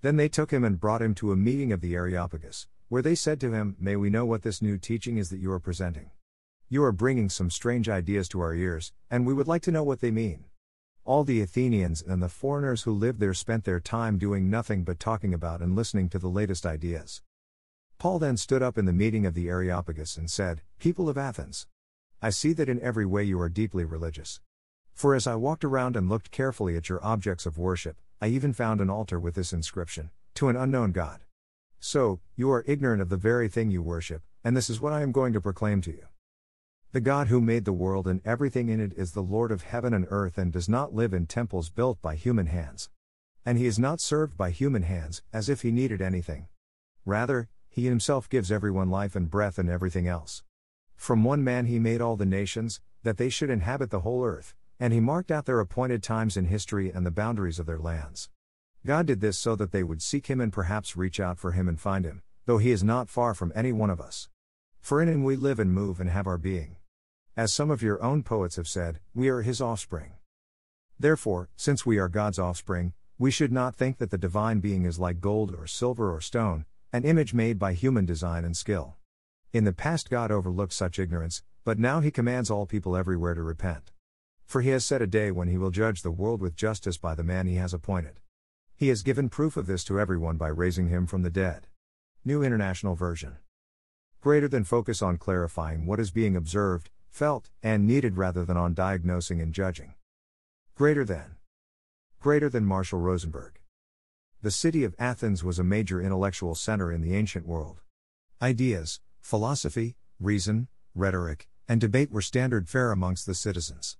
Then they took him and brought him to a meeting of the Areopagus, where they said to him, May we know what this new teaching is that you are presenting? You are bringing some strange ideas to our ears, and we would like to know what they mean. All the Athenians and the foreigners who lived there spent their time doing nothing but talking about and listening to the latest ideas. Paul then stood up in the meeting of the Areopagus and said, People of Athens, I see that in every way you are deeply religious. For as I walked around and looked carefully at your objects of worship, I even found an altar with this inscription To an unknown God. So, you are ignorant of the very thing you worship, and this is what I am going to proclaim to you. The God who made the world and everything in it is the Lord of heaven and earth and does not live in temples built by human hands. And he is not served by human hands, as if he needed anything. Rather, he himself gives everyone life and breath and everything else. From one man he made all the nations, that they should inhabit the whole earth, and he marked out their appointed times in history and the boundaries of their lands. God did this so that they would seek him and perhaps reach out for him and find him, though he is not far from any one of us. For in him we live and move and have our being. As some of your own poets have said, we are his offspring. Therefore, since we are God's offspring, we should not think that the divine being is like gold or silver or stone, an image made by human design and skill. In the past, God overlooked such ignorance, but now he commands all people everywhere to repent. For he has set a day when he will judge the world with justice by the man he has appointed. He has given proof of this to everyone by raising him from the dead. New International Version. Greater than focus on clarifying what is being observed, felt, and needed rather than on diagnosing and judging. Greater than. Greater than Marshall Rosenberg. The city of Athens was a major intellectual center in the ancient world. Ideas, philosophy, reason, rhetoric, and debate were standard fare amongst the citizens.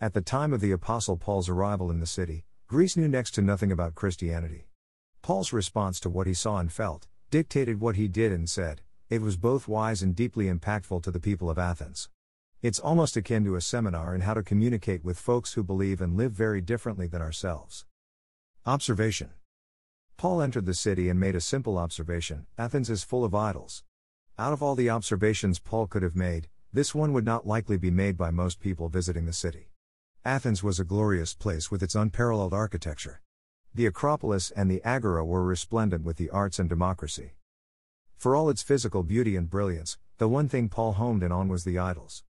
At the time of the Apostle Paul's arrival in the city, Greece knew next to nothing about Christianity. Paul's response to what he saw and felt dictated what he did and said. It was both wise and deeply impactful to the people of Athens. It's almost akin to a seminar in how to communicate with folks who believe and live very differently than ourselves. Observation Paul entered the city and made a simple observation Athens is full of idols. Out of all the observations Paul could have made, this one would not likely be made by most people visiting the city. Athens was a glorious place with its unparalleled architecture. The Acropolis and the Agora were resplendent with the arts and democracy. For all its physical beauty and brilliance, the one thing Paul homed in on was the idols.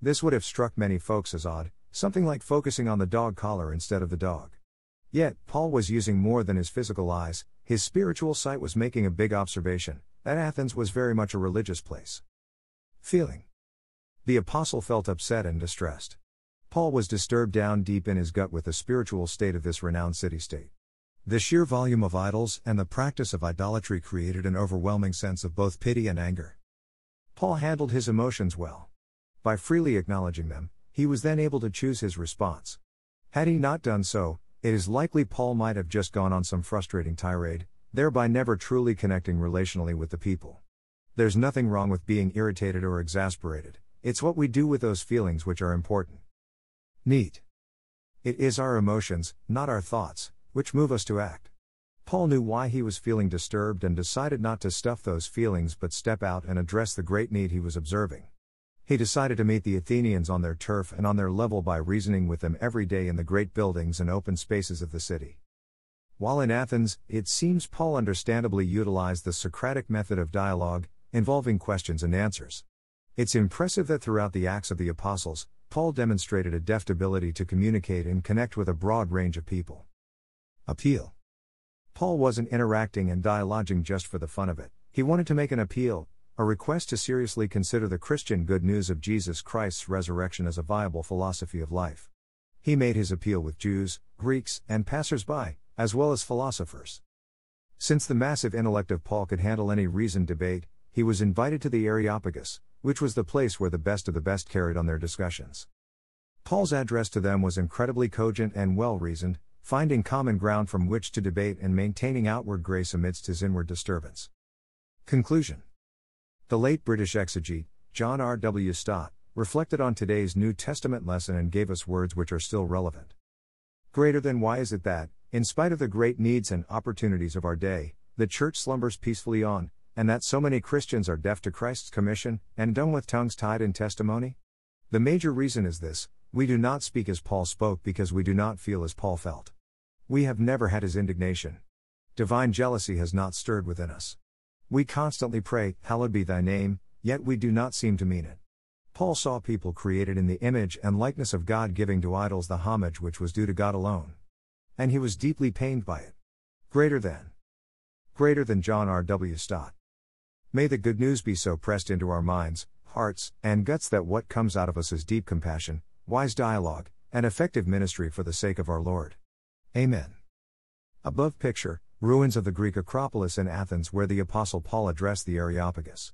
This would have struck many folks as odd, something like focusing on the dog collar instead of the dog. Yet, Paul was using more than his physical eyes, his spiritual sight was making a big observation that Athens was very much a religious place. Feeling. The apostle felt upset and distressed. Paul was disturbed down deep in his gut with the spiritual state of this renowned city state. The sheer volume of idols and the practice of idolatry created an overwhelming sense of both pity and anger. Paul handled his emotions well. By freely acknowledging them, he was then able to choose his response. Had he not done so, it is likely Paul might have just gone on some frustrating tirade, thereby never truly connecting relationally with the people. There's nothing wrong with being irritated or exasperated, it's what we do with those feelings which are important. Neat. It is our emotions, not our thoughts, which move us to act. Paul knew why he was feeling disturbed and decided not to stuff those feelings but step out and address the great need he was observing. He decided to meet the Athenians on their turf and on their level by reasoning with them every day in the great buildings and open spaces of the city. While in Athens, it seems Paul understandably utilized the Socratic method of dialogue, involving questions and answers. It's impressive that throughout the Acts of the Apostles, Paul demonstrated a deft ability to communicate and connect with a broad range of people. Appeal Paul wasn't interacting and dialoguing just for the fun of it, he wanted to make an appeal, a request to seriously consider the Christian good news of Jesus Christ's resurrection as a viable philosophy of life. He made his appeal with Jews, Greeks, and passers-by, as well as philosophers. Since the massive intellect of Paul could handle any reasoned debate, he was invited to the Areopagus, which was the place where the best of the best carried on their discussions. Paul's address to them was incredibly cogent and well reasoned, finding common ground from which to debate and maintaining outward grace amidst his inward disturbance. Conclusion The late British exegete, John R. W. Stott, reflected on today's New Testament lesson and gave us words which are still relevant. Greater than why is it that, in spite of the great needs and opportunities of our day, the church slumbers peacefully on, and that so many Christians are deaf to Christ's commission, and dumb with tongues tied in testimony? The major reason is this we do not speak as Paul spoke because we do not feel as Paul felt. We have never had his indignation. Divine jealousy has not stirred within us. We constantly pray, Hallowed be thy name, yet we do not seem to mean it. Paul saw people created in the image and likeness of God giving to idols the homage which was due to God alone. And he was deeply pained by it. Greater than. Greater than John R. W. Stott. May the good news be so pressed into our minds, hearts, and guts that what comes out of us is deep compassion, wise dialogue, and effective ministry for the sake of our Lord. Amen. Above picture, ruins of the Greek Acropolis in Athens where the Apostle Paul addressed the Areopagus.